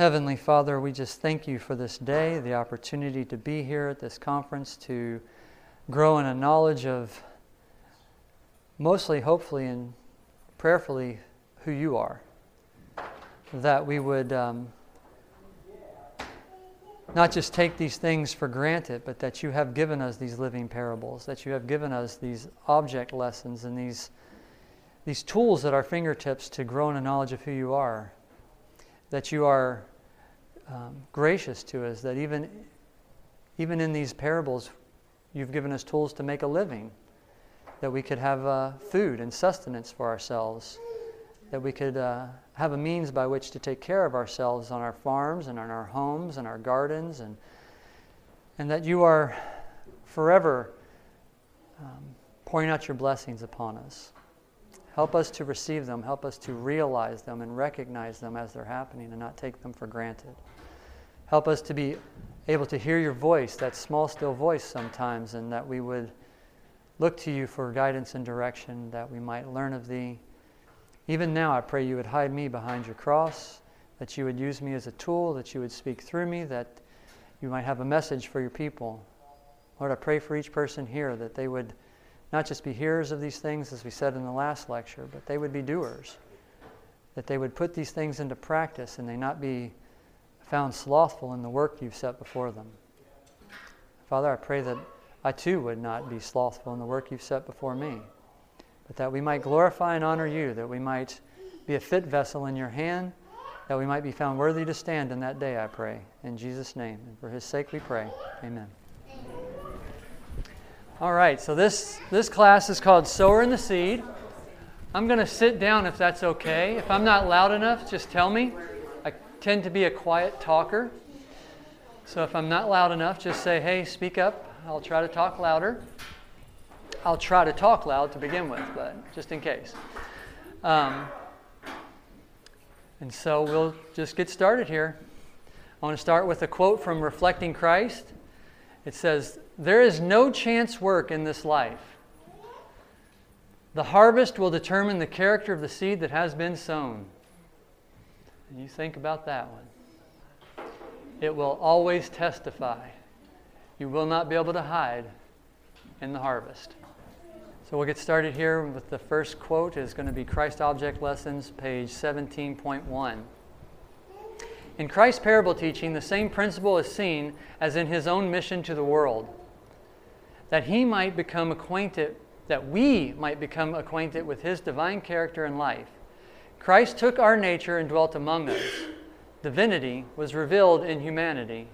Heavenly Father, we just thank you for this day, the opportunity to be here at this conference, to grow in a knowledge of mostly, hopefully, and prayerfully who you are. That we would um, not just take these things for granted, but that you have given us these living parables, that you have given us these object lessons and these, these tools at our fingertips to grow in a knowledge of who you are. That you are um, gracious to us, that even, even in these parables, you've given us tools to make a living, that we could have uh, food and sustenance for ourselves, that we could uh, have a means by which to take care of ourselves on our farms and on our homes and our gardens, and, and that you are forever um, pouring out your blessings upon us. Help us to receive them. Help us to realize them and recognize them as they're happening and not take them for granted. Help us to be able to hear your voice, that small, still voice sometimes, and that we would look to you for guidance and direction, that we might learn of thee. Even now, I pray you would hide me behind your cross, that you would use me as a tool, that you would speak through me, that you might have a message for your people. Lord, I pray for each person here that they would not just be hearers of these things, as we said in the last lecture, but they would be doers. That they would put these things into practice and they not be found slothful in the work you've set before them. Father, I pray that I too would not be slothful in the work you've set before me, but that we might glorify and honor you, that we might be a fit vessel in your hand, that we might be found worthy to stand in that day, I pray. In Jesus' name. And for his sake we pray. Amen. All right, so this, this class is called Sower and the Seed. I'm going to sit down if that's okay. If I'm not loud enough, just tell me tend to be a quiet talker. So if I'm not loud enough, just say, hey, speak up. I'll try to talk louder. I'll try to talk loud to begin with, but just in case. Um, and so we'll just get started here. I want to start with a quote from Reflecting Christ. It says, There is no chance work in this life. The harvest will determine the character of the seed that has been sown. You think about that one. It will always testify. You will not be able to hide in the harvest. So we'll get started here with the first quote is going to be Christ Object Lessons, page 17.1. In Christ's parable teaching, the same principle is seen as in his own mission to the world. That he might become acquainted, that we might become acquainted with his divine character and life Christ took our nature and dwelt among us. Divinity was revealed in humanity,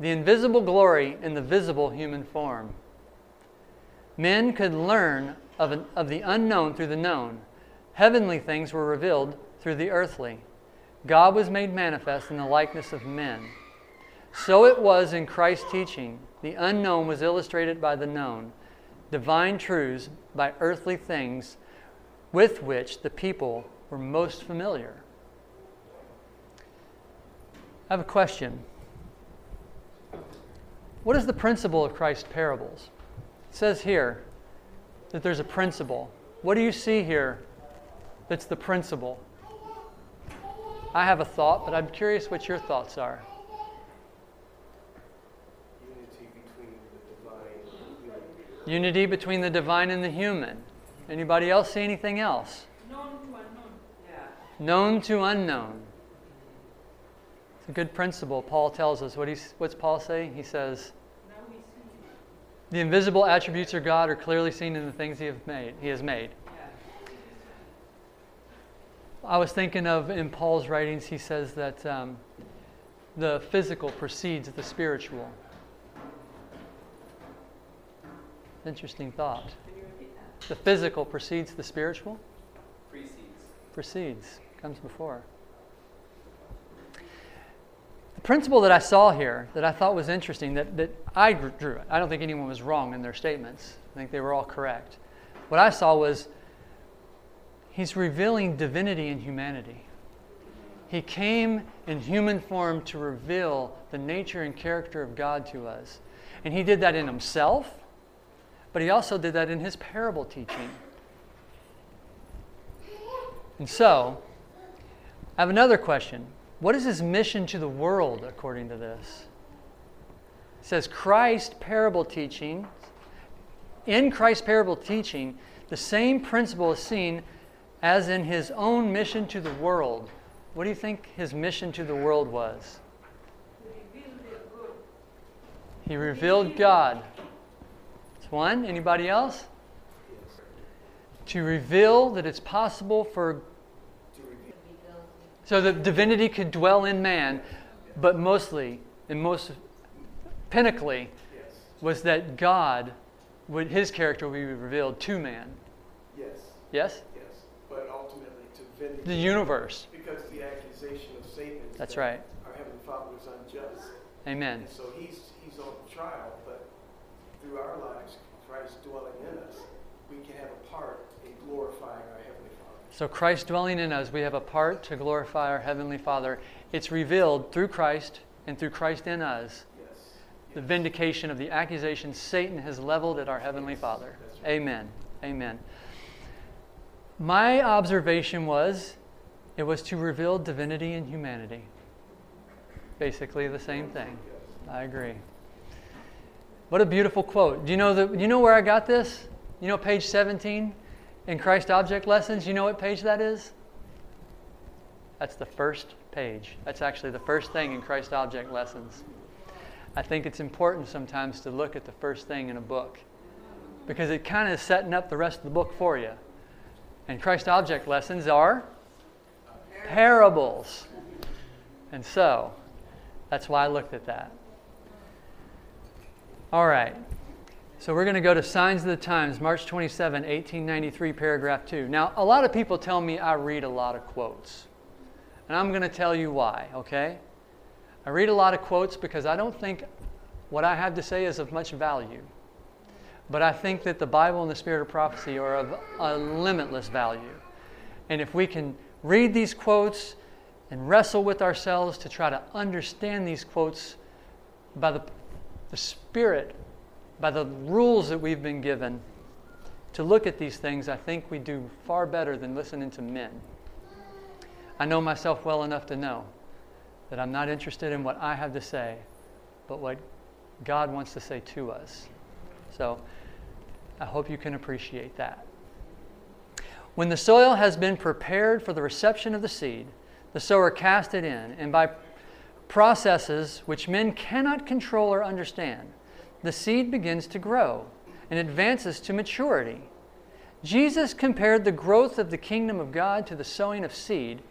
the invisible glory in the visible human form. Men could learn of, an, of the unknown through the known. Heavenly things were revealed through the earthly. God was made manifest in the likeness of men. So it was in Christ's teaching. The unknown was illustrated by the known, divine truths by earthly things with which the people were most familiar. I have a question. What is the principle of Christ's parables? It says here that there's a principle. What do you see here that's the principle? I have a thought, but I'm curious what your thoughts are. Unity between the divine and the human. Anybody else see anything else? Known to unknown. It's a good principle. Paul tells us. What he's, what's Paul say? He says, The invisible attributes of God are clearly seen in the things he, have made, he has made. I was thinking of in Paul's writings, he says that um, the physical precedes the spiritual. Interesting thought. The physical precedes the spiritual? Precedes. Comes before. The principle that I saw here that I thought was interesting, that, that I drew it, I don't think anyone was wrong in their statements. I think they were all correct. What I saw was he's revealing divinity and humanity. He came in human form to reveal the nature and character of God to us. And he did that in himself, but he also did that in his parable teaching. And so, I have another question. What is his mission to the world according to this? It says Christ parable teaching. In Christ's parable teaching, the same principle is seen as in his own mission to the world. What do you think his mission to the world was? He revealed God. It's one. Anybody else? To reveal that it's possible for so the divinity could dwell in man, but mostly and most pinnacly was that God would his character would be revealed to man. Yes, Yes? yes, but ultimately to vindicate. The universe. Because the accusation of Satan is That's that right. our Heavenly Father is unjust. Amen. And so he's, he's on trial, but through our lives, Christ dwelling in us, we can have a part in glorifying our Heavenly Father. So Christ dwelling in us, we have a part to glorify our heavenly Father. It's revealed through Christ and through Christ in us. Yes. The vindication of the accusation Satan has leveled at our heavenly Father. Right. Amen. Amen. My observation was it was to reveal divinity and humanity. Basically the same thing. I agree. What a beautiful quote. Do you know the, do you know where I got this? You know page 17 in Christ Object Lessons? You know what page that is? That's the first page. That's actually the first thing in Christ Object Lessons. I think it's important sometimes to look at the first thing in a book because it kind of is setting up the rest of the book for you. And Christ Object Lessons are parables. And so, that's why I looked at that. All right. So we're going to go to Signs of the Times, March 27, 1893, paragraph 2. Now, a lot of people tell me I read a lot of quotes. And I'm going to tell you why, okay? I read a lot of quotes because I don't think what I have to say is of much value. But I think that the Bible and the Spirit of prophecy are of a limitless value. And if we can read these quotes and wrestle with ourselves to try to understand these quotes by the, the Spirit, by the rules that we've been given, to look at these things, I think we do far better than listening to men. I know myself well enough to know that I'm not interested in what I have to say, but what God wants to say to us. So I hope you can appreciate that. When the soil has been prepared for the reception of the seed, the sower cast it in, and by processes which men cannot control or understand, the seed begins to grow and advances to maturity. Jesus compared the growth of the kingdom of God to the sowing of seed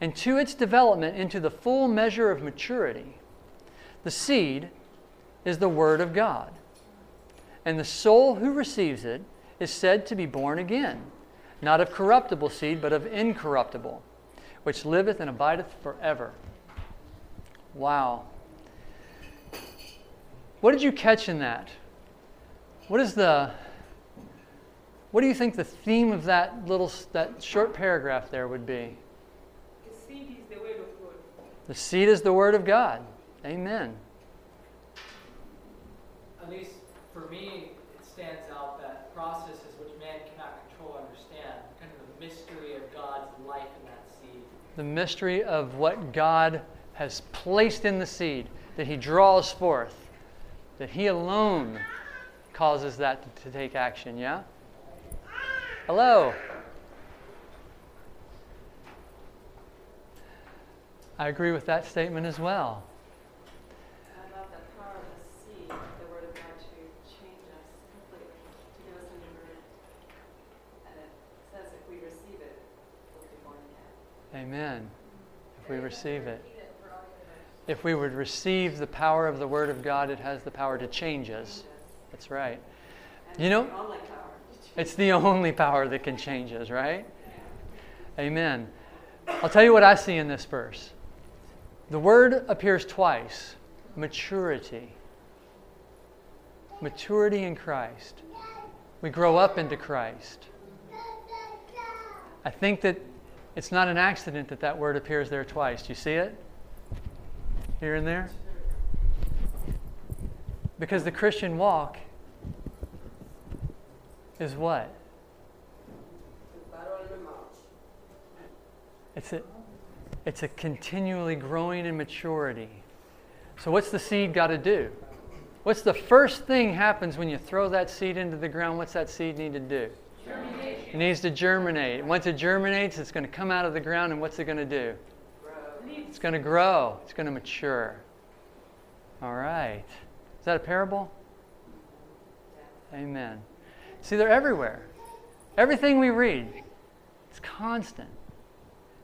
and to its development into the full measure of maturity. The seed is the Word of God, and the soul who receives it is said to be born again, not of corruptible seed, but of incorruptible, which liveth and abideth forever. Wow. What did you catch in that? What is the what do you think the theme of that little that short paragraph there would be? The seed is the word of God. The seed is the word of God. Amen. At least for me, it stands out that processes which man cannot control or understand, kind of the mystery of God's life in that seed. The mystery of what God has placed in the seed that he draws forth, that he alone causes that to, to take action, yeah? Hello. I agree with that statement as well. I love the power of the seed, the word of God to change us completely, to give us a new birth. And it says if we receive it, we'll be born again. Amen. If we receive it. If we would receive the power of the Word of God, it has the power to change us. That's right. You know- it's the only power. That can change us, right? Amen. I'll tell you what I see in this verse. The word appears twice maturity. Maturity in Christ. We grow up into Christ. I think that it's not an accident that that word appears there twice. Do you see it? Here and there? Because the Christian walk is what? It's it. It's a continually growing in maturity. So, what's the seed got to do? What's the first thing happens when you throw that seed into the ground? What's that seed need to do? Germination. It needs to germinate. Once it germinates, it's going to come out of the ground, and what's it going to do? It's going to grow. It's going to mature. All right. Is that a parable? Amen. See, they're everywhere. Everything we read, it's constant.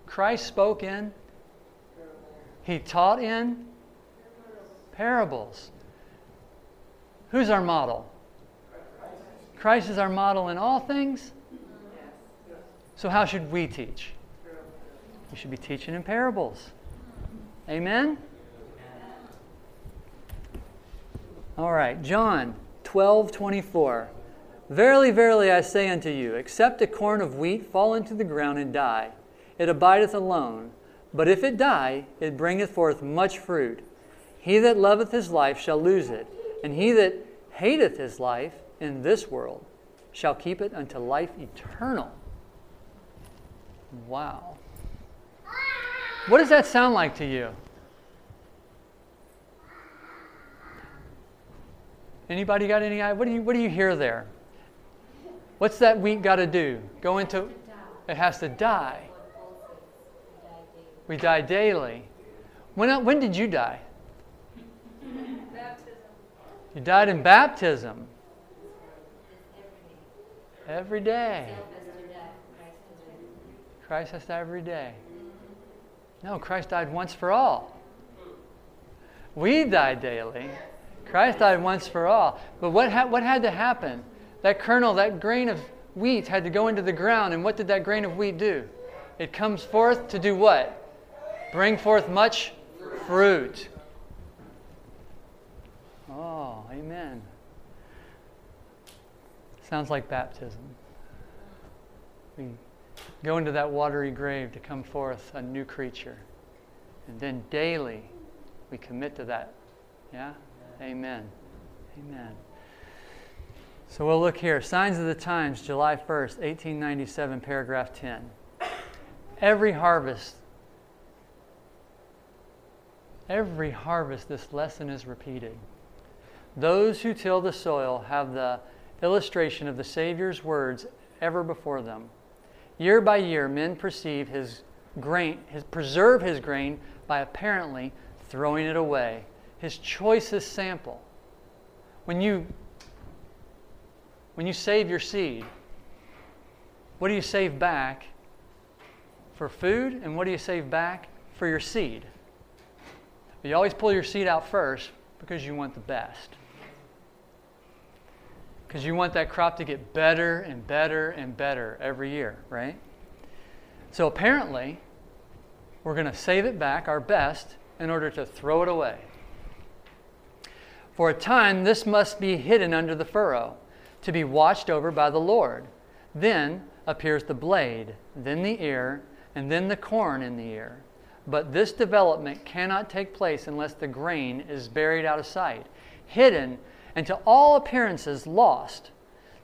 Christ spoke in, He taught in parables. Who's our model? Christ is our model in all things. So, how should we teach? We should be teaching in parables. Amen? All right, John 12 24. Verily, verily, I say unto you, except a corn of wheat fall into the ground and die, it abideth alone. But if it die, it bringeth forth much fruit. He that loveth his life shall lose it, and he that hateth his life in this world shall keep it unto life eternal. Wow. What does that sound like to you? Anybody got any? idea? What do you What do you hear there? What's that wheat got to do? Go into. It has to die. We die daily. When uh, When did you die? Baptism. You died in baptism. Every day. Christ has to die every day. No, Christ died once for all. We die daily. Christ died once for all. But what, ha- what had to happen? That kernel, that grain of wheat had to go into the ground. And what did that grain of wheat do? It comes forth to do what? Bring forth much fruit. Oh, amen. Sounds like baptism. Go into that watery grave to come forth a new creature. And then daily we commit to that. Yeah? Amen. Amen. So we'll look here. Signs of the Times, July 1st, 1897, paragraph 10. Every harvest, every harvest, this lesson is repeated. Those who till the soil have the illustration of the Savior's words ever before them. Year by year, men perceive his grain, his, preserve his grain by apparently throwing it away. His choicest sample. When you when you save your seed, what do you save back for food and what do you save back for your seed? You always pull your seed out first because you want the best. Because you want that crop to get better and better and better every year, right? So apparently, we're going to save it back, our best, in order to throw it away. For a time, this must be hidden under the furrow, to be watched over by the Lord. Then appears the blade, then the ear, and then the corn in the ear. But this development cannot take place unless the grain is buried out of sight, hidden, and to all appearances lost.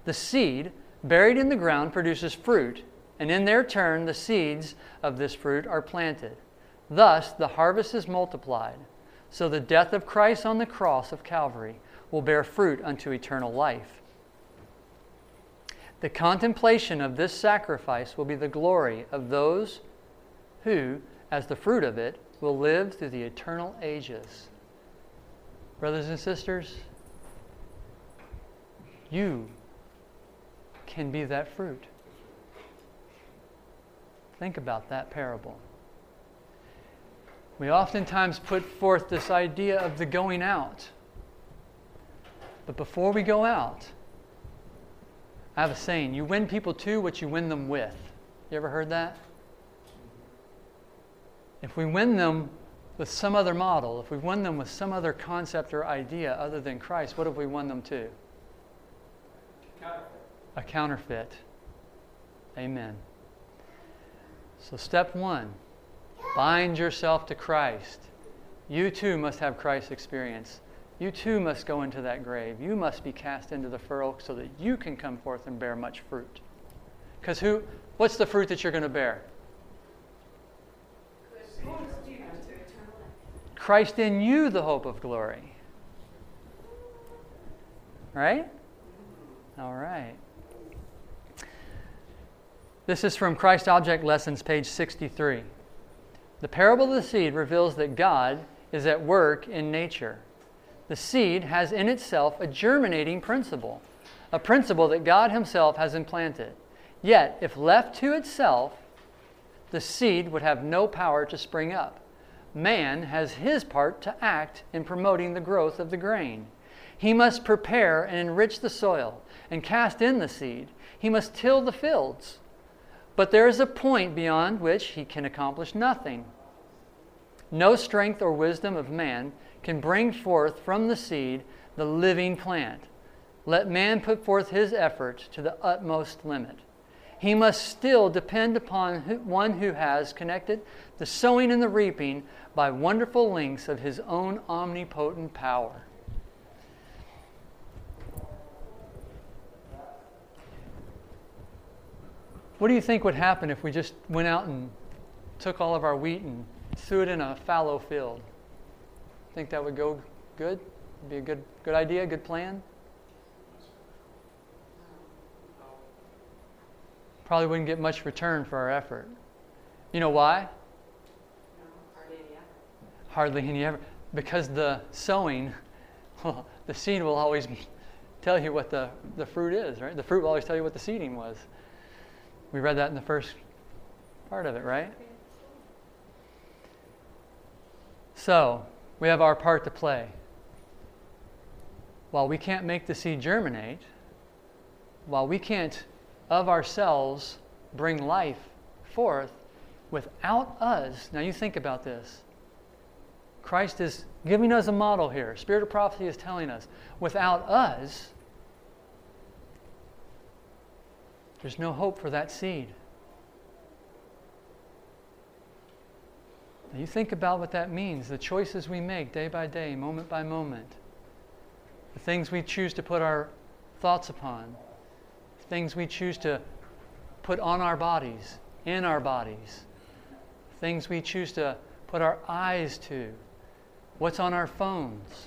The seed, buried in the ground, produces fruit, and in their turn, the seeds of this fruit are planted. Thus, the harvest is multiplied. So the death of Christ on the cross of Calvary will bear fruit unto eternal life. The contemplation of this sacrifice will be the glory of those who, as the fruit of it, will live through the eternal ages. Brothers and sisters, you can be that fruit. Think about that parable. We oftentimes put forth this idea of the going out. But before we go out, I have a saying you win people to what you win them with. You ever heard that? If we win them with some other model, if we win them with some other concept or idea other than Christ, what have we won them to? A counterfeit. Amen. So, step one bind yourself to Christ. You too must have Christ's experience. You too must go into that grave. You must be cast into the furrow so that you can come forth and bear much fruit. Because who? What's the fruit that you're going to bear? Christ in you, the hope of glory. Right? All right. This is from Christ Object Lessons, page 63. The parable of the seed reveals that God is at work in nature. The seed has in itself a germinating principle, a principle that God Himself has implanted. Yet, if left to itself, the seed would have no power to spring up. Man has his part to act in promoting the growth of the grain. He must prepare and enrich the soil and cast in the seed. He must till the fields. But there is a point beyond which he can accomplish nothing. No strength or wisdom of man can bring forth from the seed the living plant. Let man put forth his effort to the utmost limit. He must still depend upon one who has connected the sowing and the reaping by wonderful links of his own omnipotent power. What do you think would happen if we just went out and took all of our wheat and threw it in a fallow field? Think that would go good? Be a good good idea, good plan? Probably wouldn't get much return for our effort. You know why? Hardly any ever. Because the sowing, the seed will always tell you what the, the fruit is, right? The fruit will always tell you what the seeding was. We read that in the first part of it, right? So, we have our part to play. While we can't make the seed germinate, while we can't of ourselves bring life forth, without us, now you think about this. Christ is giving us a model here. Spirit of prophecy is telling us without us, there's no hope for that seed. Now you think about what that means the choices we make day by day, moment by moment, the things we choose to put our thoughts upon, things we choose to put on our bodies, in our bodies, things we choose to put our eyes to, what's on our phones,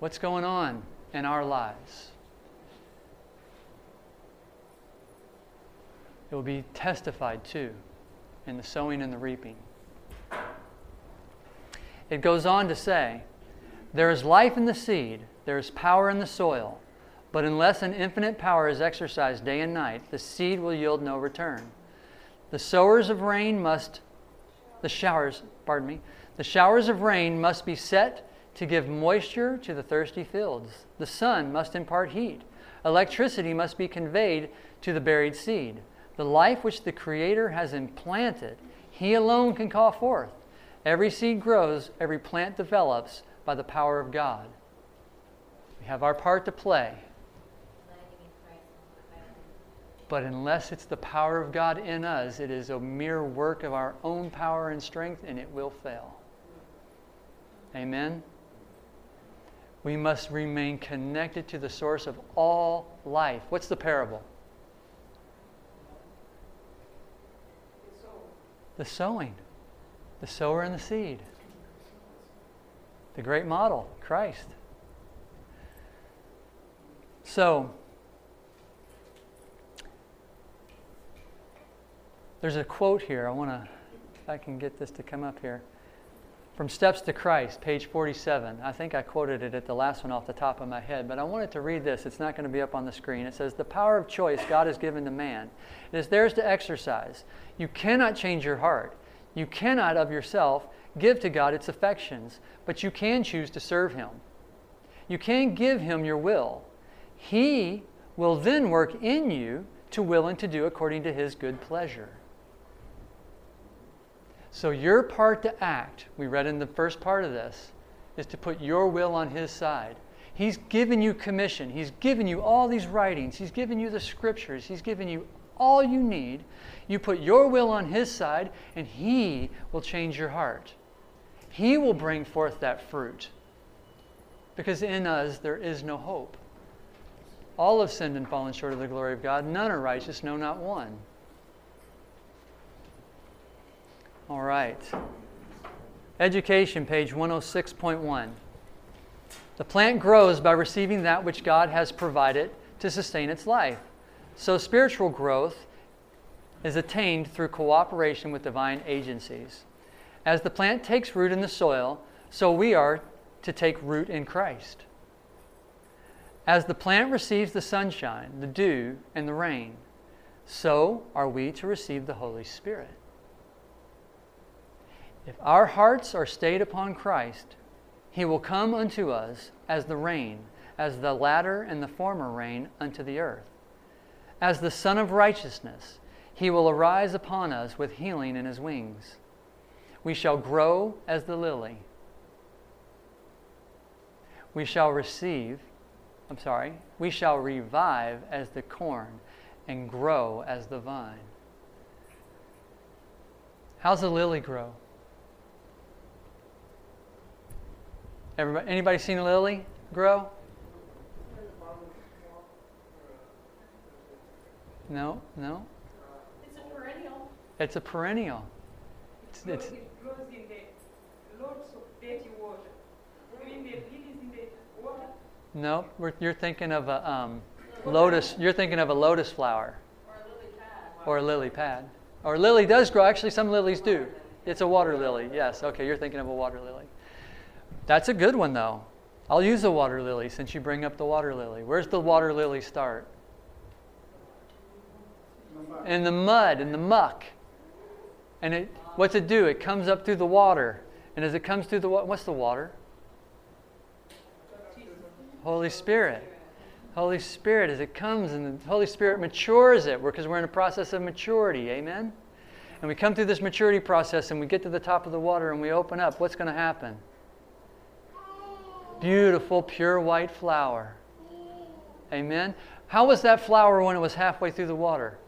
what's going on in our lives. It will be testified to in the sowing and the reaping. It goes on to say, There is life in the seed, there is power in the soil, but unless an infinite power is exercised day and night, the seed will yield no return. The sowers of rain must, the showers, pardon me, the showers of rain must be set to give moisture to the thirsty fields. The sun must impart heat. Electricity must be conveyed to the buried seed. The life which the Creator has implanted, He alone can call forth. Every seed grows, every plant develops by the power of God. We have our part to play. But unless it's the power of God in us, it is a mere work of our own power and strength, and it will fail. Amen? We must remain connected to the source of all life. What's the parable? The sowing, the sower and the seed. The great model, Christ. So, there's a quote here. I want to, if I can get this to come up here. From Steps to Christ, page 47. I think I quoted it at the last one off the top of my head, but I wanted to read this. It's not going to be up on the screen. It says, The power of choice God has given to man. It is theirs to exercise. You cannot change your heart. You cannot of yourself give to God its affections, but you can choose to serve Him. You can give Him your will. He will then work in you to will and to do according to His good pleasure. So, your part to act, we read in the first part of this, is to put your will on His side. He's given you commission. He's given you all these writings. He's given you the scriptures. He's given you all you need. You put your will on His side, and He will change your heart. He will bring forth that fruit. Because in us there is no hope. All have sinned and fallen short of the glory of God. None are righteous, no, not one. All right. Education, page 106.1. The plant grows by receiving that which God has provided to sustain its life. So spiritual growth is attained through cooperation with divine agencies. As the plant takes root in the soil, so we are to take root in Christ. As the plant receives the sunshine, the dew, and the rain, so are we to receive the Holy Spirit. If our hearts are stayed upon Christ, he will come unto us as the rain, as the latter and the former rain unto the earth. As the Sun of Righteousness, he will arise upon us with healing in his wings. We shall grow as the lily. We shall receive, I'm sorry, we shall revive as the corn and grow as the vine. How's a lily grow? Everybody, anybody seen a lily grow? No, no. It's a perennial. It's a perennial. It's, it's, It grows in the lots of dirty water. Even the lilies in the water. no, we're, you're thinking of a um, lotus. You're thinking of a lotus flower Or a lily pad. or a lily pad. Or lily does grow. Actually, some lilies do. It's a water lily. Yes. Okay, you're thinking of a water lily. That's a good one, though. I'll use a water lily since you bring up the water lily. Where's the water lily start? In the mud, in the muck. And it, what's it do? It comes up through the water. And as it comes through the water, what's the water? Holy Spirit. Holy Spirit, as it comes and the Holy Spirit matures it, because we're in a process of maturity. Amen? And we come through this maturity process and we get to the top of the water and we open up. What's going to happen? Beautiful, pure white flower. Amen? How was that flower when it was halfway through the water?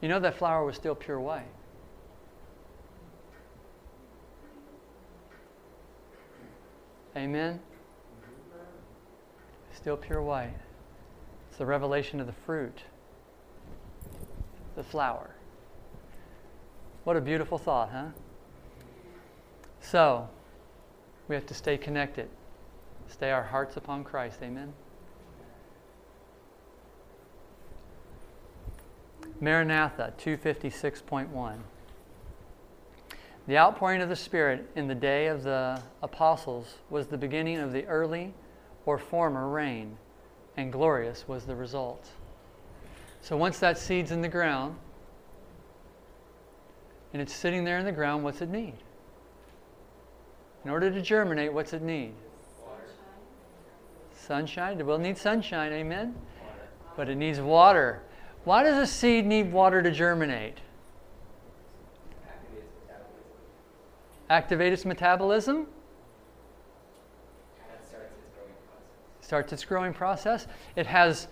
You know that flower was still pure white. Amen? Still pure white. It's the revelation of the fruit, the flower. What a beautiful thought, huh? So, we have to stay connected, stay our hearts upon Christ. Amen? Maranatha 256.1. The outpouring of the Spirit in the day of the apostles was the beginning of the early or former rain, and glorious was the result. So once that seed's in the ground, and it's sitting there in the ground, what's it need? In order to germinate, what's it need? Sunshine. It will need sunshine, amen? But it needs water. Why does a seed need water to germinate? Activate its metabolism? Starts its growing process. It has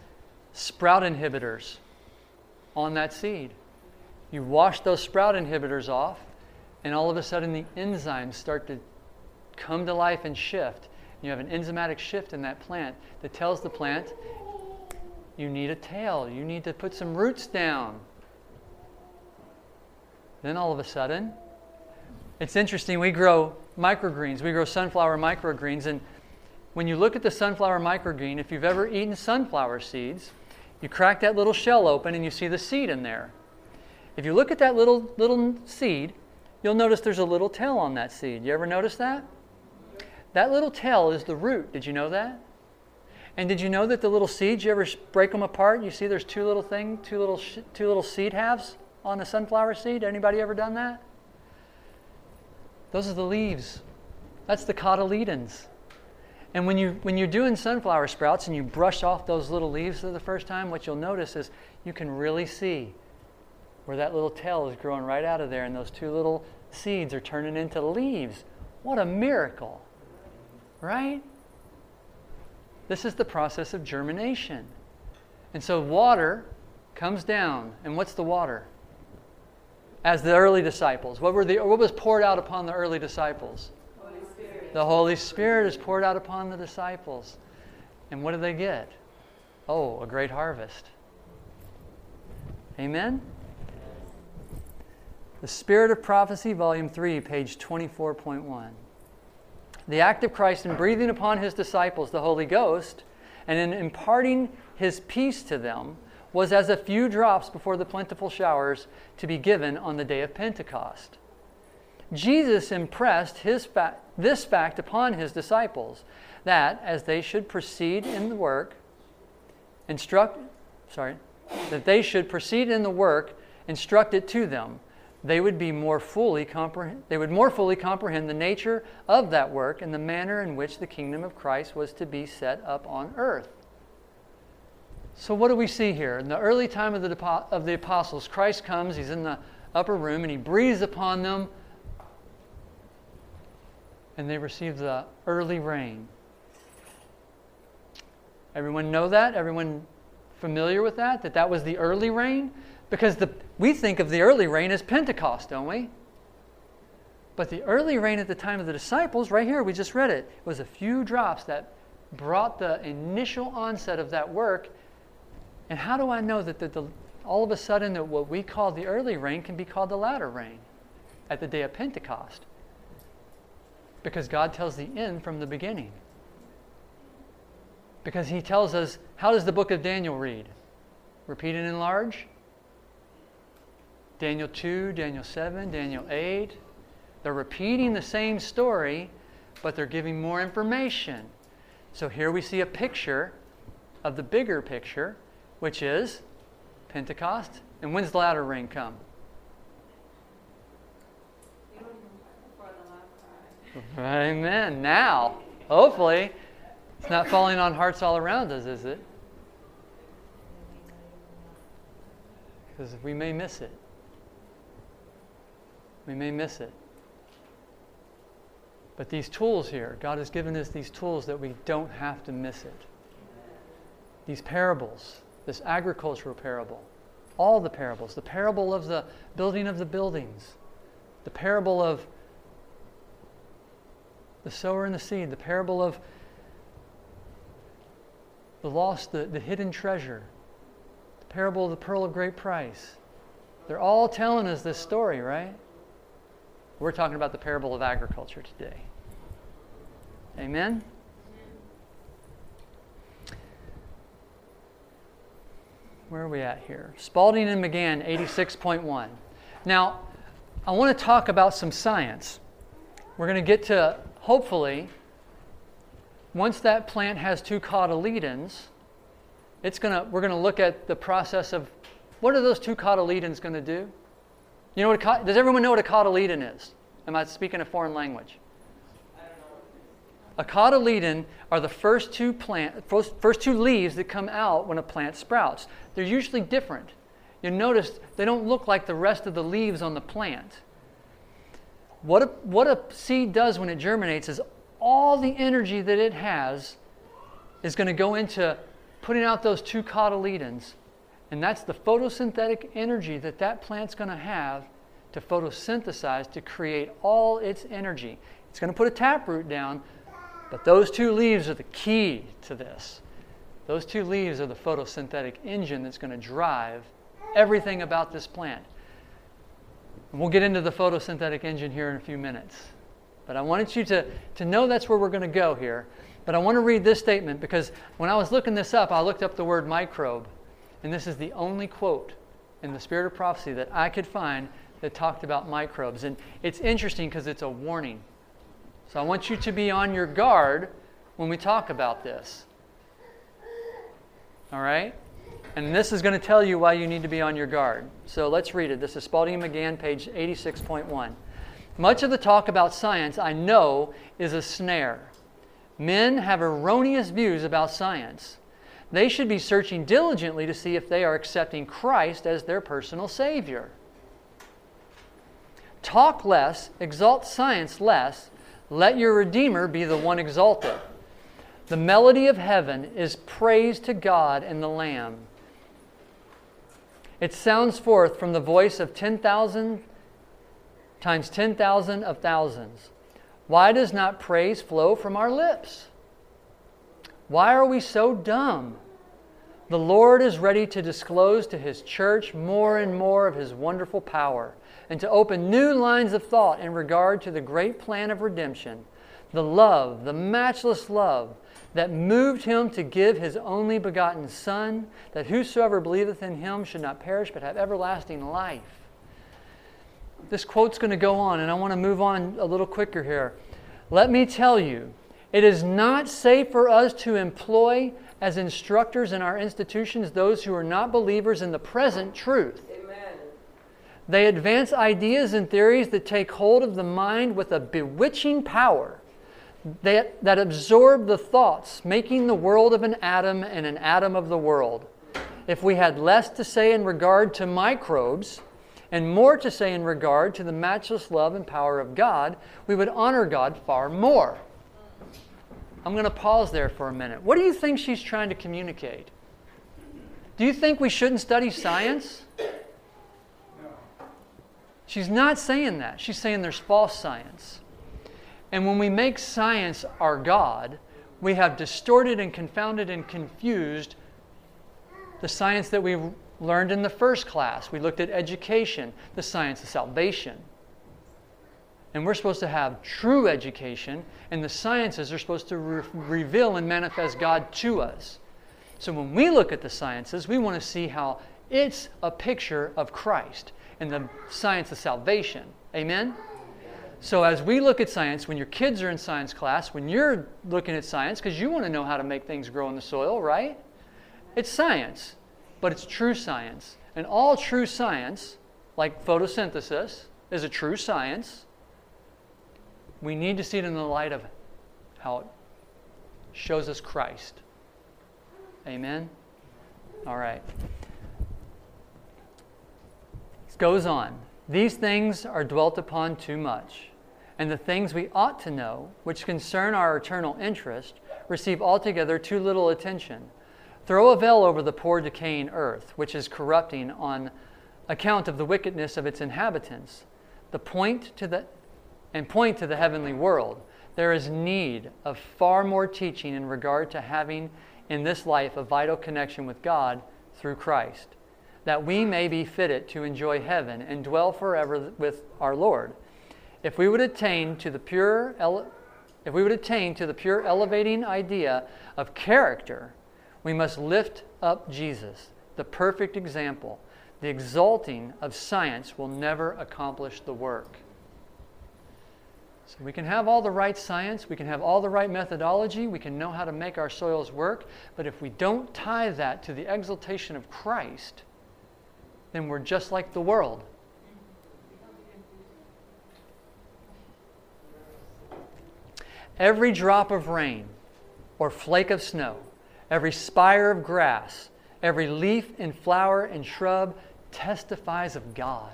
sprout inhibitors on that seed. You wash those sprout inhibitors off, and all of a sudden the enzymes start to come to life and shift. You have an enzymatic shift in that plant that tells the plant you need a tail, you need to put some roots down. Then all of a sudden, it's interesting, we grow microgreens, we grow sunflower microgreens, and when you look at the sunflower microgreen, if you've ever eaten sunflower seeds, you crack that little shell open and you see the seed in there. If you look at that little little seed, you'll notice there's a little tail on that seed. You ever notice that? That little tail is the root. Did you know that? And did you know that the little seeds, you ever break them apart? You see there's two little thing, two little sh- two little seed halves on the sunflower seed. Anybody ever done that? Those are the leaves. That's the cotyledons. And when you when you're doing sunflower sprouts and you brush off those little leaves for the first time, what you'll notice is you can really see where that little tail is growing right out of there, and those two little seeds are turning into leaves. What a miracle! Right? This is the process of germination. And so water comes down. And what's the water? As the early disciples. What, were the, what was poured out upon the early disciples? Holy The Holy Spirit is poured out upon the disciples. And what do they get? Oh, a great harvest. Amen? The Spirit of Prophecy, Volume 3, page 24.1. The act of Christ in breathing upon his disciples the Holy Ghost and in imparting his peace to them was as a few drops before the plentiful showers to be given on the day of Pentecost. Jesus impressed his fa- this fact upon his disciples that as they should proceed in the work, instruct, sorry, that they should proceed in the work, instruct it to them, they would be more fully comprehend, they would more fully comprehend the nature of that work and the manner in which the kingdom of Christ was to be set up on earth. So, what do we see here? In the early time of the, of the apostles, Christ comes, he's in the upper room, and he breathes upon them, and they receive the early rain. Everyone know that? Everyone familiar with that? That that was the early rain? Because the, we think of the early rain as Pentecost, don't we? But the early rain at the time of the disciples, right here, we just read it, was a few drops that brought the initial onset of that work and how do I know that the, the, all of a sudden that what we call the early rain can be called the latter rain at the day of Pentecost? Because God tells the end from the beginning. Because He tells us, how does the book of Daniel read? Repeat and enlarge? Daniel 2, Daniel 7, Daniel 8. They're repeating the same story, but they're giving more information. So here we see a picture of the bigger picture which is Pentecost. And when's the latter rain come? Amen. Now, hopefully, it's not falling on hearts all around us, is it? Because we may miss it. We may miss it. But these tools here, God has given us these tools that we don't have to miss it. These parables, this agricultural parable, all the parables, the parable of the building of the buildings, the parable of the sower and the seed, the parable of the lost, the, the hidden treasure, the parable of the pearl of great price. They're all telling us this story, right? We're talking about the parable of agriculture today. Amen? where are we at here? Spalding and Magan, 86.1. Now, I want to talk about some science. We're going to get to, hopefully, once that plant has two cotyledons, it's going to, we're going to look at the process of what are those two cotyledons going to do? You know what a, does everyone know what a cotyledon is? Am I speaking a foreign language? A cotyledon are the first two plant, first, first two leaves that come out when a plant sprouts. They're usually different. You'll notice they don't look like the rest of the leaves on the plant. What a, what a seed does when it germinates is all the energy that it has is going to go into putting out those two cotyledons. And that's the photosynthetic energy that that plant's going to have to photosynthesize to create all its energy. It's going to put a taproot down, but those two leaves are the key to this. Those two leaves are the photosynthetic engine that's going to drive everything about this plant. And we'll get into the photosynthetic engine here in a few minutes. But I wanted you to, to know that's where we're going to go here. But I want to read this statement because when I was looking this up, I looked up the word microbe. And this is the only quote in the Spirit of Prophecy that I could find that talked about microbes. And it's interesting because it's a warning. So I want you to be on your guard when we talk about this. All right? And this is going to tell you why you need to be on your guard. So let's read it. This is Spalding Magan, page 86.1. Much of the talk about science, I know, is a snare. Men have erroneous views about science. They should be searching diligently to see if they are accepting Christ as their personal Savior. Talk less, exalt science less, let your Redeemer be the one exalted. The melody of heaven is praise to God and the Lamb. It sounds forth from the voice of 10,000 times 10,000 of thousands. Why does not praise flow from our lips? Why are we so dumb? The Lord is ready to disclose to His church more and more of His wonderful power. and to open new lines of thought in regard to the great plan of redemption, the love, the matchless love that moved him to give his only begotten Son, that whosoever believeth in him should not perish but have everlasting life. This quote's going to go on, and I want to move on a little quicker here. Let me tell you, it is not safe for us to employ as instructors in our institutions those who are not believers in the present truth. Amen. They advance ideas and theories that take hold of the mind with a bewitching power that, that absorb the thoughts, making the world of an atom and an atom of the world. If we had less to say in regard to microbes and more to say in regard to the matchless love and power of God, we would honor God far more. I'm going to pause there for a minute. What do you think she's trying to communicate? Do you think we shouldn't study science? She's not saying that. She's saying there's false science. And when we make science our God, we have distorted and confounded and confused the science that we learned in the first class. We looked at education, the science of salvation. And we're supposed to have true education, and the sciences are supposed to re- reveal and manifest God to us. So when we look at the sciences, we want to see how it's a picture of Christ and the science of salvation. Amen? So as we look at science, when your kids are in science class, when you're looking at science, because you want to know how to make things grow in the soil, right? It's science, but it's true science. And all true science, like photosynthesis, is a true science we need to see it in the light of how it shows us Christ. Amen? All right. It goes on. These things are dwelt upon too much, and the things we ought to know, which concern our eternal interest, receive altogether too little attention. Throw a veil over the poor decaying earth, which is corrupting on account of the wickedness of its inhabitants. The point to the and point to the heavenly world, there is need of far more teaching in regard to having in this life a vital connection with God through Christ, that we may be fitted to enjoy heaven and dwell forever with our Lord. If we would attain to the pure ele- if we would attain to the pure elevating idea of character, we must lift up Jesus, the perfect example. The exalting of science will never accomplish the work. So we can have all the right science, we can have all the right methodology, we can know how to make our soils work, but if we don't tie that to the exaltation of Christ, then we're just like the world. Every drop of rain or flake of snow, every spire of grass, every leaf and flower and shrub testifies of God.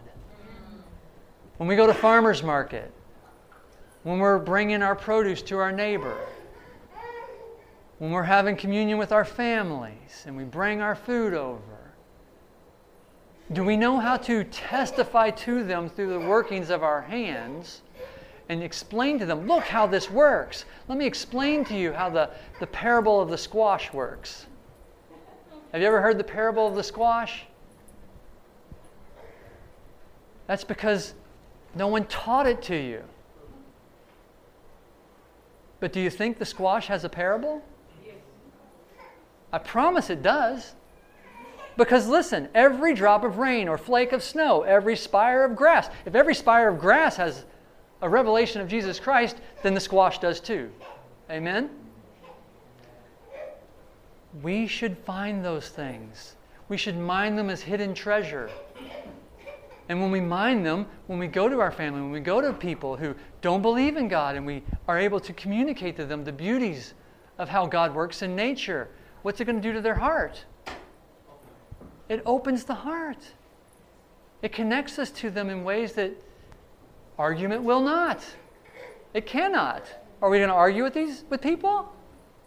When we go to farmer's market, when we're bringing our produce to our neighbor, when we're having communion with our families and we bring our food over? Do we know how to testify to them through the workings of our hands and explain to them, look how this works? Let me explain to you how the, the parable of the squash works. Have you ever heard the parable of the squash? That's because no one taught it to you. But do you think the squash has a parable? I promise it does. Because listen, every drop of rain or flake of snow, every spire of grass, if every spire of grass has a revelation of Jesus Christ, then the squash does too. Amen? We should find those things. We should mine them as hidden treasure. And when we mind them, when we go to our family, when we go to people who don't believe in God, and we are able to communicate to them the beauties of how God works in nature, what's it going to do to their heart? It opens the heart. It connects us to them in ways that argument will not. It cannot. Are we going to argue with these with people?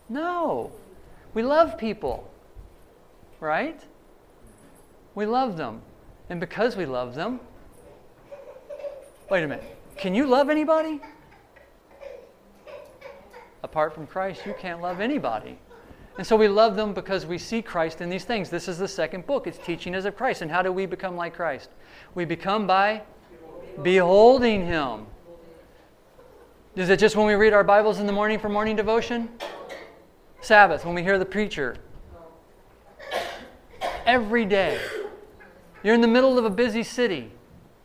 No. We love people. Right? We love them. And because we love them, wait a minute, can you love anybody? Apart from Christ, you can't love anybody. And so we love them because we see Christ in these things. This is the second book. It's teaching us of Christ. And how do we become like Christ? We become by Beholding him. Is it just when we read our Bibles in the morning for morning devotion? Sabbath, when we hear the preacher. Every day. You're in the middle of a busy city.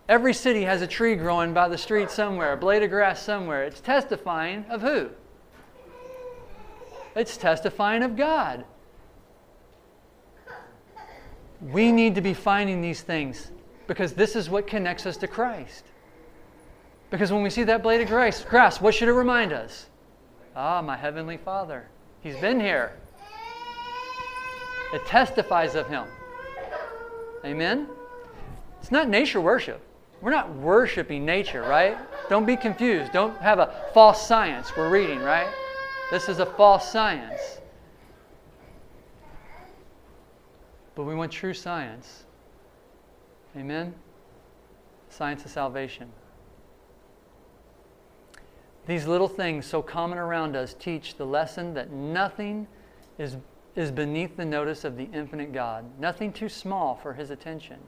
Every city has a tree growing by the street somewhere, a blade of grass somewhere. It's testifying of who? It's testifying of God. We need to be finding these things because this is what connects us to Christ. Because when we see that blade of grass, grass, what should it remind us? Ah, my heavenly Father. He's been here. It testifies of him. Amen? It's not nature worship. We're not worshiping nature, right? Don't be confused. Don't have a false science we're reading, right? This is a false science. But we want true science. Amen? Science of salvation. These little things so common around us teach the lesson that nothing is, is beneath the notice of the infinite God, nothing too small for his attention.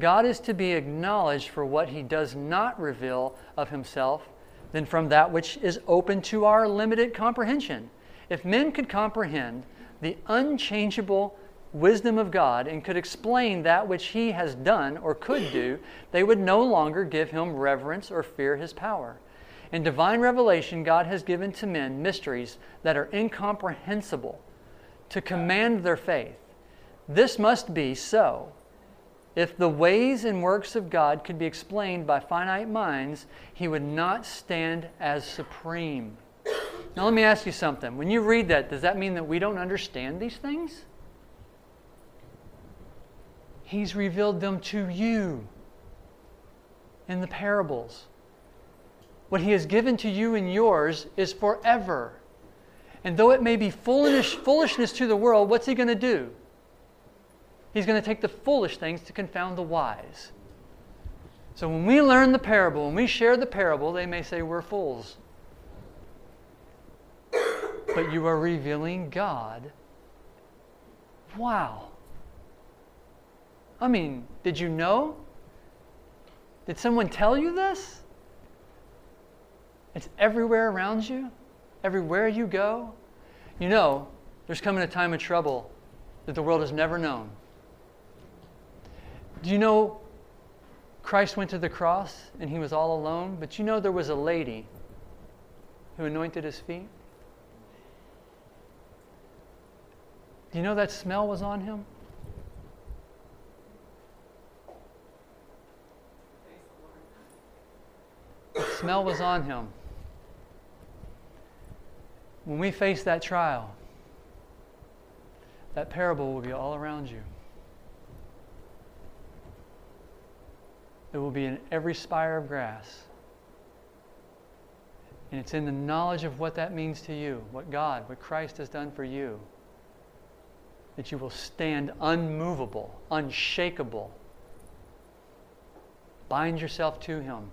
God is to be acknowledged for what he does not reveal of himself than from that which is open to our limited comprehension. If men could comprehend the unchangeable wisdom of God and could explain that which he has done or could do, they would no longer give him reverence or fear his power. In divine revelation, God has given to men mysteries that are incomprehensible to command their faith. This must be so if the ways and works of God could be explained by finite minds, he would not stand as supreme. Now, let me ask you something. When you read that, does that mean that we don't understand these things? He's revealed them to you in the parables. What he has given to you and yours is forever. And though it may be foolish, foolishness to the world, what's he going to do? He's going to take the foolish things to confound the wise. So when we learn the parable, when we share the parable, they may say we're fools. But you are revealing God. Wow. I mean, did you know? Did someone tell you this? It's everywhere around you, everywhere you go. You know, there's coming a time of trouble that the world has never known. Do you know Christ went to the cross and he was all alone? But you know there was a lady who anointed his feet? Do you know that smell was on him? Smell was on him. When we face that trial, that parable will be all around you. It will be in every spire of grass. And it's in the knowledge of what that means to you, what God, what Christ has done for you, that you will stand unmovable, unshakable. Bind yourself to Him,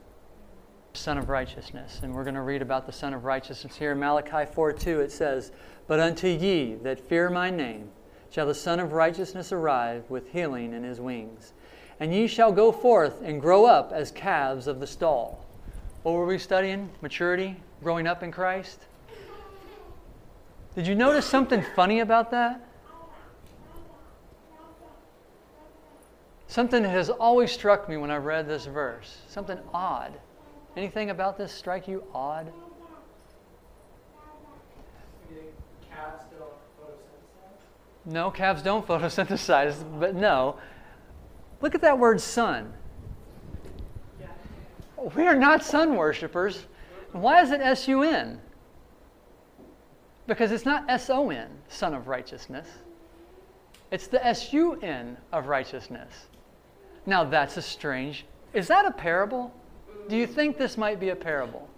Sun of Righteousness. And we're going to read about the Sun of Righteousness here in Malachi 4 2. It says, But unto ye that fear my name shall the Sun of Righteousness arrive with healing in his wings and ye shall go forth and grow up as calves of the stall. What were we studying? Maturity, growing up in Christ. Did you notice something funny about that? Something that has always struck me when I read this verse. Something odd. Anything about this strike you odd? No, calves don't photosynthesize, but no. Look at that word sun. We are not sun worshippers. Why is it S U N? Because it's not S O N, son of righteousness. It's the S U N of righteousness. Now that's a strange. Is that a parable? Do you think this might be a parable?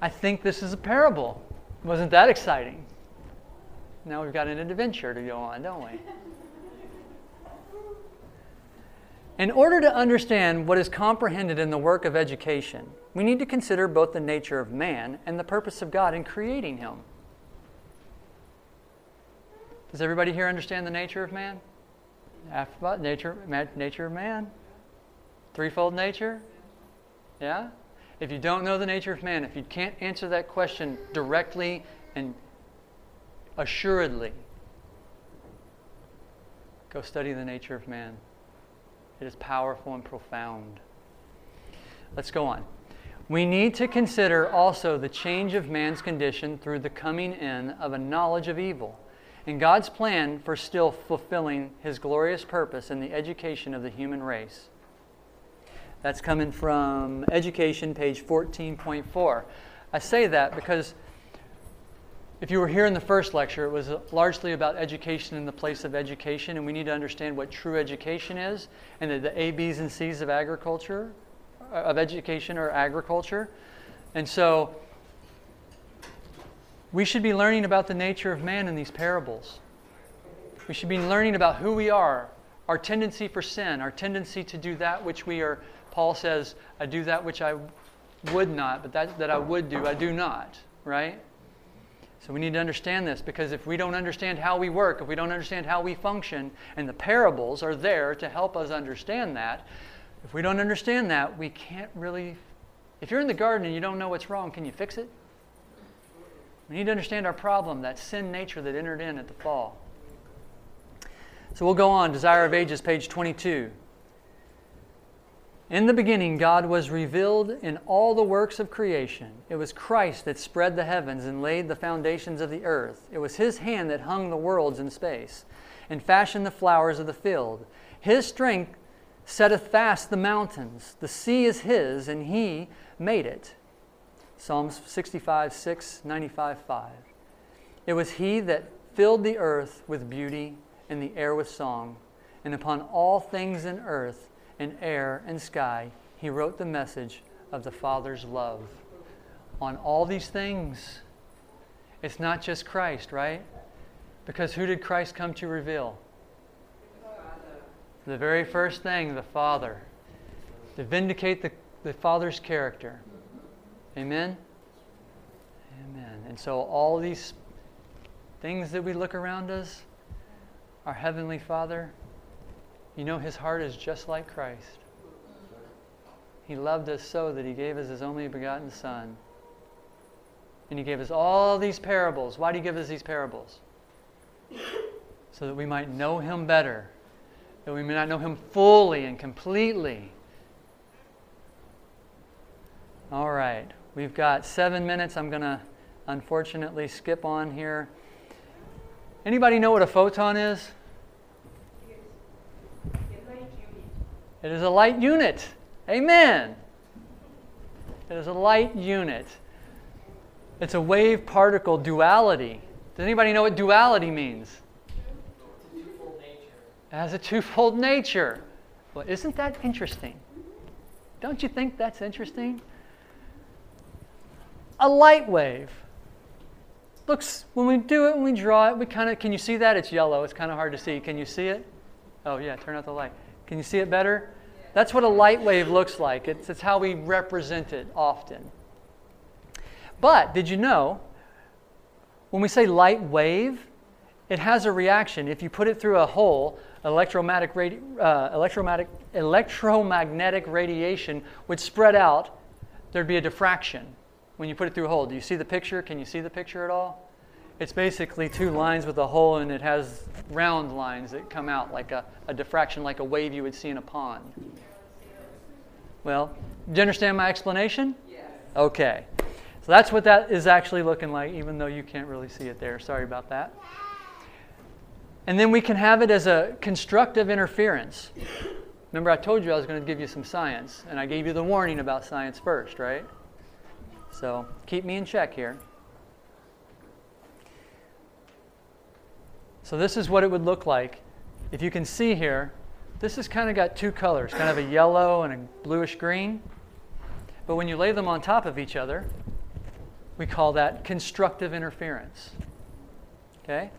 I think this is a parable. Wasn't that exciting? Now we've got an adventure to go on, don't we? In order to understand what is comprehended in the work of education, we need to consider both the nature of man and the purpose of God in creating him. Does everybody here understand the nature of man? Nature, nature of man. Threefold nature? Yeah? If you don't know the nature of man, if you can't answer that question directly and assuredly, go study the nature of man. It is powerful and profound. Let's go on. We need to consider also the change of man's condition through the coming in of a knowledge of evil and God's plan for still fulfilling his glorious purpose in the education of the human race. That's coming from Education, page 14.4. I say that because if you were here in the first lecture, it was largely about education in the place of education, and we need to understand what true education is and the, the A, B's, and C's of agriculture, uh, of education or agriculture. And so we should be learning about the nature of man in these parables. We should be learning about who we are, our tendency for sin, our tendency to do that which we are Paul says, I do that which I would not, but that, that I would do, I do not, right? So we need to understand this because if we don't understand how we work, if we don't understand how we function, and the parables are there to help us understand that, if we don't understand that, we can't really. If you're in the garden and you don't know what's wrong, can you fix it? We need to understand our problem, that sin nature that entered in at the fall. So we'll go on. Desire of Ages, page 22. In the beginning, God was revealed in all the works of creation. It was Christ that spread the heavens and laid the foundations of the earth. It was His hand that hung the worlds in space and fashioned the flowers of the field. His strength setteth fast the mountains. The sea is His, and He made it. Psalms 65, 6, 95, 5. It was He that filled the earth with beauty and the air with song, and upon all things in earth and air and sky, he wrote the message of the Father's love. On all these things, it's not just Christ, right? Because who did Christ come to reveal? The very first thing, the Father. To vindicate the, the Father's character. Amen? Amen. And so all these things that we look around us, our Heavenly Father, you know, his heart is just like Christ. He loved us so that he gave us his only begotten Son. And he gave us all these parables. Why did he give us these parables? So that we might know him better, that we may not know him fully and completely. All right, we've got seven minutes. I'm going to unfortunately skip on here. Anybody know what a photon is? It is a light unit. Amen. It is a light unit. It's a wave particle duality. Does anybody know what duality means? It has a twofold nature. Well, isn't that interesting? Don't you think that's interesting? A light wave. Looks, when we do it, when we draw it, we kind of, can you see that? It's yellow. It's kind of hard to see. Can you see it? Oh, yeah, turn out the light. Can you see it better? That's what a light wave looks like. It's, it's how we represent it often. But did you know, when we say light wave, it has a reaction. If you put it through a hole, electromagnetic, radi- uh, electromagnetic, electromagnetic radiation would spread out. There'd be a diffraction when you put it through a hole. Do you see the picture? Can you see the picture at all? It's basically two lines with a hole, and it has round lines that come out like a, a diffraction, like a wave you would see in a pond. Well, do you understand my explanation? Yes. Okay. So that's what that is actually looking like, even though you can't really see it there. Sorry about that. And then we can have it as a constructive interference. Remember, I told you I was going to give you some science, and I gave you the warning about science first, right? So keep me in check here. So, this is what it would look like. If you can see here, this has kind of got two colors, kind of a yellow and a bluish green. But when you lay them on top of each other, we call that constructive interference. Okay?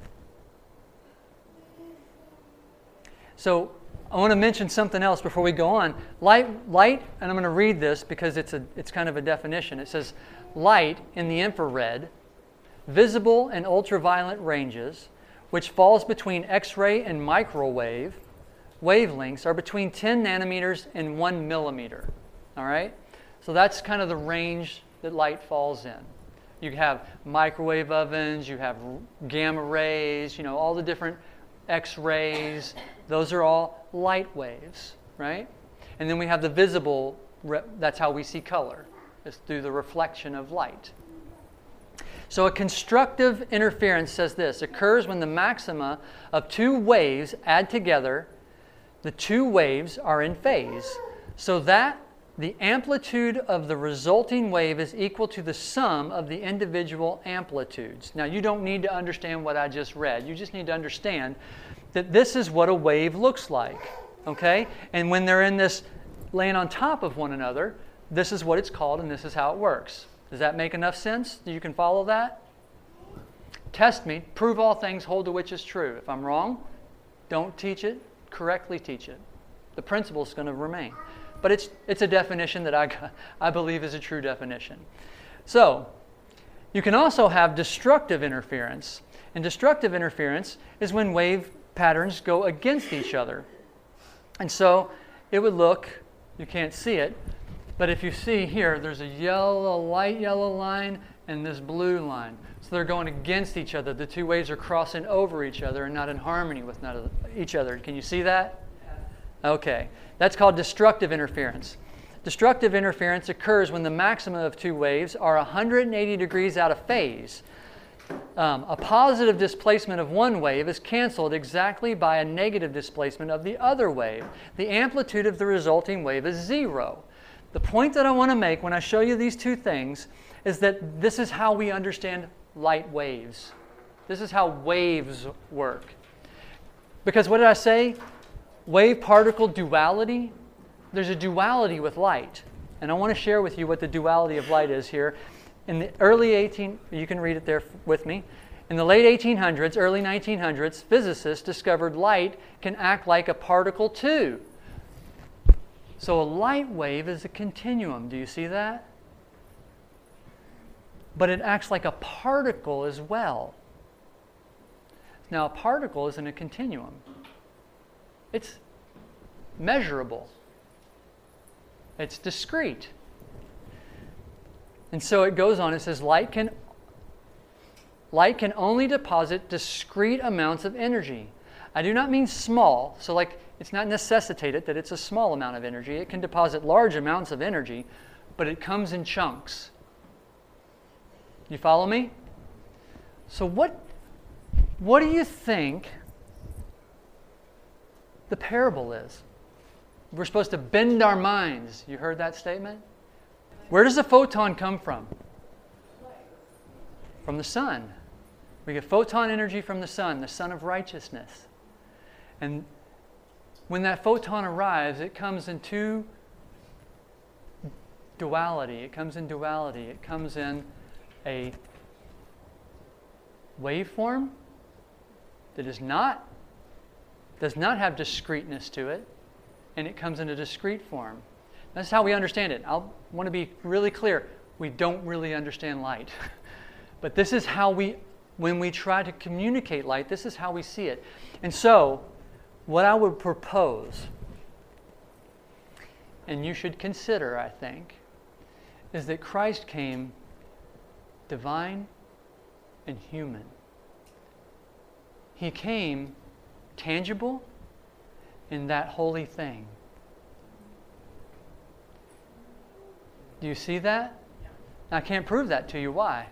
So I want to mention something else before we go on. Light, light, and I'm going to read this because it's, a, it's kind of a definition. It says, light in the infrared, visible and ultraviolet ranges, which falls between X ray and microwave, wavelengths are between 10 nanometers and 1 millimeter. All right? So that's kind of the range that light falls in. You have microwave ovens, you have gamma rays, you know, all the different X rays. Those are all light waves, right? And then we have the visible, that's how we see color, is through the reflection of light. So a constructive interference says this occurs when the maxima of two waves add together, the two waves are in phase, so that the amplitude of the resulting wave is equal to the sum of the individual amplitudes. Now, you don't need to understand what I just read. You just need to understand that this is what a wave looks like. Okay? And when they're in this laying on top of one another, this is what it's called and this is how it works. Does that make enough sense? You can follow that? Test me, prove all things, hold to which is true. If I'm wrong, don't teach it, correctly teach it. The principle is going to remain. But it's, it's a definition that I, I believe is a true definition. So, you can also have destructive interference. And destructive interference is when wave patterns go against each other. And so it would look, you can't see it, but if you see here, there's a yellow, light yellow line and this blue line. So they're going against each other. The two waves are crossing over each other and not in harmony with each other. Can you see that? Okay. That's called destructive interference. Destructive interference occurs when the maximum of two waves are 180 degrees out of phase. Um, a positive displacement of one wave is canceled exactly by a negative displacement of the other wave. The amplitude of the resulting wave is zero. The point that I want to make when I show you these two things is that this is how we understand light waves. This is how waves work. Because what did I say? Wave particle duality. There's a duality with light. And I want to share with you what the duality of light is here. In the early 18, you can read it there with me. In the late 1800s, early 1900s, physicists discovered light can act like a particle too. So a light wave is a continuum. Do you see that? But it acts like a particle as well. Now, a particle isn't a continuum, it's measurable, it's discrete. And so it goes on, it says, light can, light can only deposit discrete amounts of energy. I do not mean small, so like it's not necessitated that it's a small amount of energy. It can deposit large amounts of energy, but it comes in chunks. You follow me? So what what do you think the parable is? We're supposed to bend our minds. You heard that statement? Where does a photon come from? From the sun. We get photon energy from the sun, the sun of righteousness. And when that photon arrives, it comes in two duality. It comes in duality. It comes in a waveform that is not does not have discreteness to it, and it comes in a discrete form. That's how we understand it. I want to be really clear. We don't really understand light. but this is how we, when we try to communicate light, this is how we see it. And so, what I would propose, and you should consider, I think, is that Christ came divine and human. He came tangible in that holy thing. Do you see that? I can't prove that to you. Why?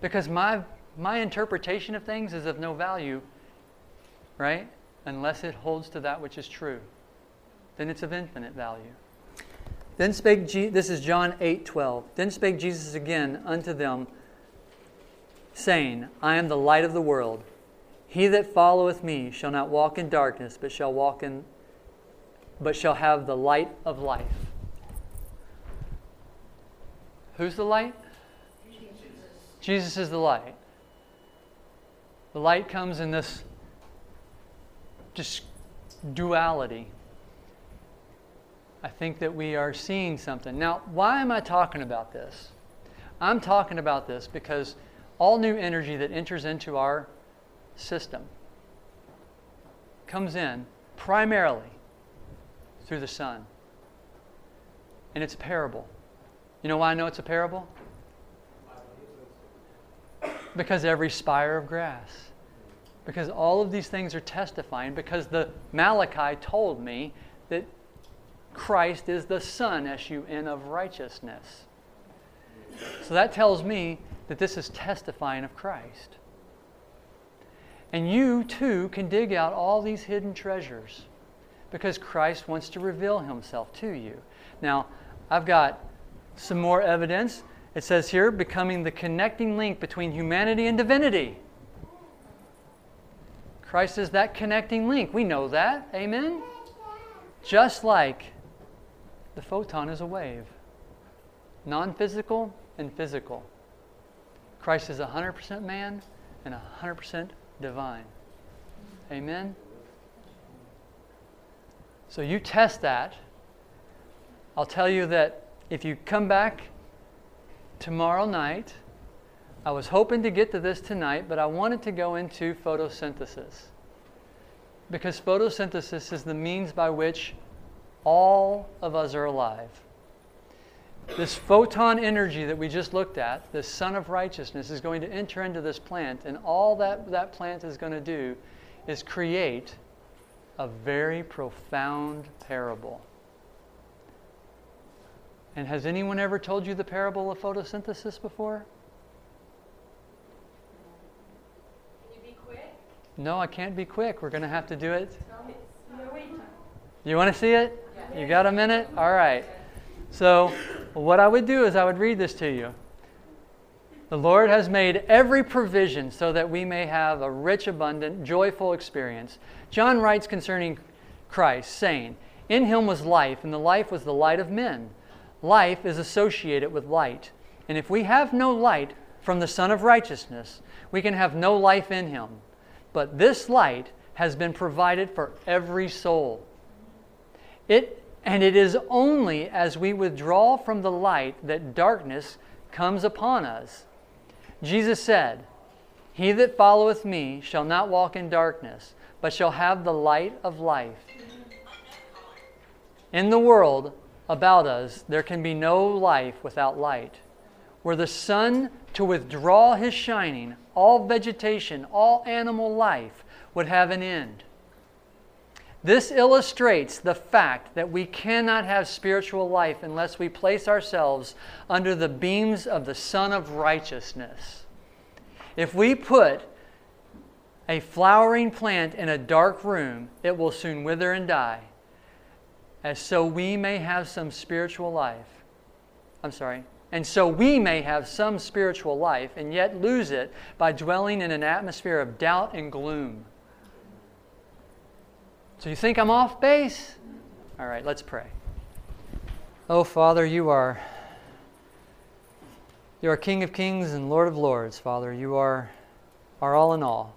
Because my, my interpretation of things is of no value, right? Unless it holds to that which is true. Then it's of infinite value. Then spake Je- this is John 8 12. Then spake Jesus again unto them, saying, I am the light of the world. He that followeth me shall not walk in darkness, but shall walk in but shall have the light of life. Who's the light? Jesus. Jesus is the light. The light comes in this just duality. I think that we are seeing something. Now, why am I talking about this? I'm talking about this because all new energy that enters into our system comes in primarily through the sun. And it's a parable. You know why I know it's a parable? Because every spire of grass. Because all of these things are testifying, because the Malachi told me that Christ is the Sun, S U N, of righteousness. So that tells me that this is testifying of Christ. And you too can dig out all these hidden treasures because Christ wants to reveal himself to you. Now, I've got some more evidence. It says here, becoming the connecting link between humanity and divinity. Christ is that connecting link. We know that. Amen? Just like the photon is a wave non physical and physical. Christ is 100% man and 100% divine. Amen? So you test that. I'll tell you that if you come back tomorrow night, I was hoping to get to this tonight, but I wanted to go into photosynthesis. Because photosynthesis is the means by which all of us are alive. This photon energy that we just looked at, the sun of Righteousness, is going to enter into this plant, and all that that plant is going to do is create a very profound parable. And has anyone ever told you the parable of photosynthesis before? Can you be quick? No, I can't be quick. We're going to have to do it. Tell me. We're waiting. You want to see it? You got a minute? All right. So, what I would do is I would read this to you. The Lord has made every provision so that we may have a rich, abundant, joyful experience. John writes concerning Christ, saying, In him was life, and the life was the light of men. Life is associated with light. And if we have no light from the Sun of Righteousness, we can have no life in him. But this light has been provided for every soul. It, and it is only as we withdraw from the light that darkness comes upon us. Jesus said, He that followeth me shall not walk in darkness, but shall have the light of life. In the world about us, there can be no life without light. Where the sun to withdraw his shining, all vegetation, all animal life would have an end. This illustrates the fact that we cannot have spiritual life unless we place ourselves under the beams of the Sun of Righteousness. If we put a flowering plant in a dark room, it will soon wither and die, as so we may have some spiritual life. I'm sorry. And so we may have some spiritual life and yet lose it by dwelling in an atmosphere of doubt and gloom. So you think I'm off base? All right, let's pray. Oh, Father, you are you are King of Kings and Lord of Lords, Father. You are are all in all.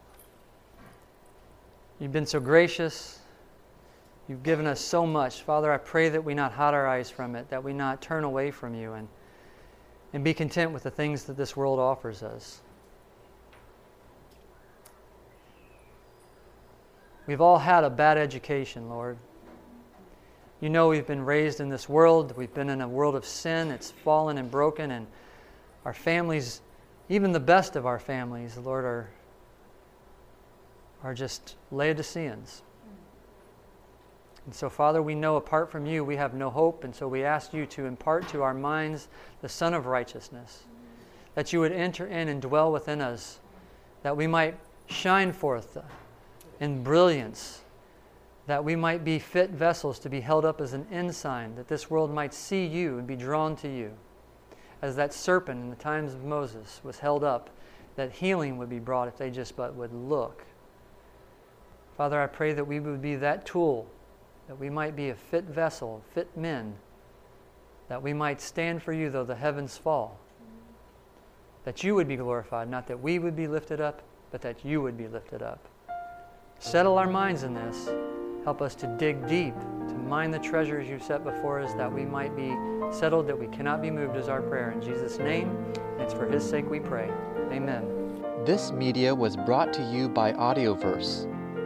You've been so gracious. You've given us so much. Father, I pray that we not hide our eyes from it, that we not turn away from you and, and be content with the things that this world offers us. We've all had a bad education, Lord. You know we've been raised in this world. We've been in a world of sin. It's fallen and broken, and our families, even the best of our families, Lord, are, are just Laodiceans. And so, Father, we know apart from you we have no hope, and so we ask you to impart to our minds the Sun of Righteousness, that you would enter in and dwell within us, that we might shine forth in brilliance, that we might be fit vessels to be held up as an ensign, that this world might see you and be drawn to you. As that serpent in the times of Moses was held up, that healing would be brought if they just but would look. Father, I pray that we would be that tool, that we might be a fit vessel, fit men, that we might stand for you though the heavens fall. That you would be glorified, not that we would be lifted up, but that you would be lifted up. Settle our minds in this. Help us to dig deep, to mine the treasures you've set before us, that we might be settled, that we cannot be moved, is our prayer. In Jesus' name, it's for His sake we pray. Amen. This media was brought to you by Audioverse,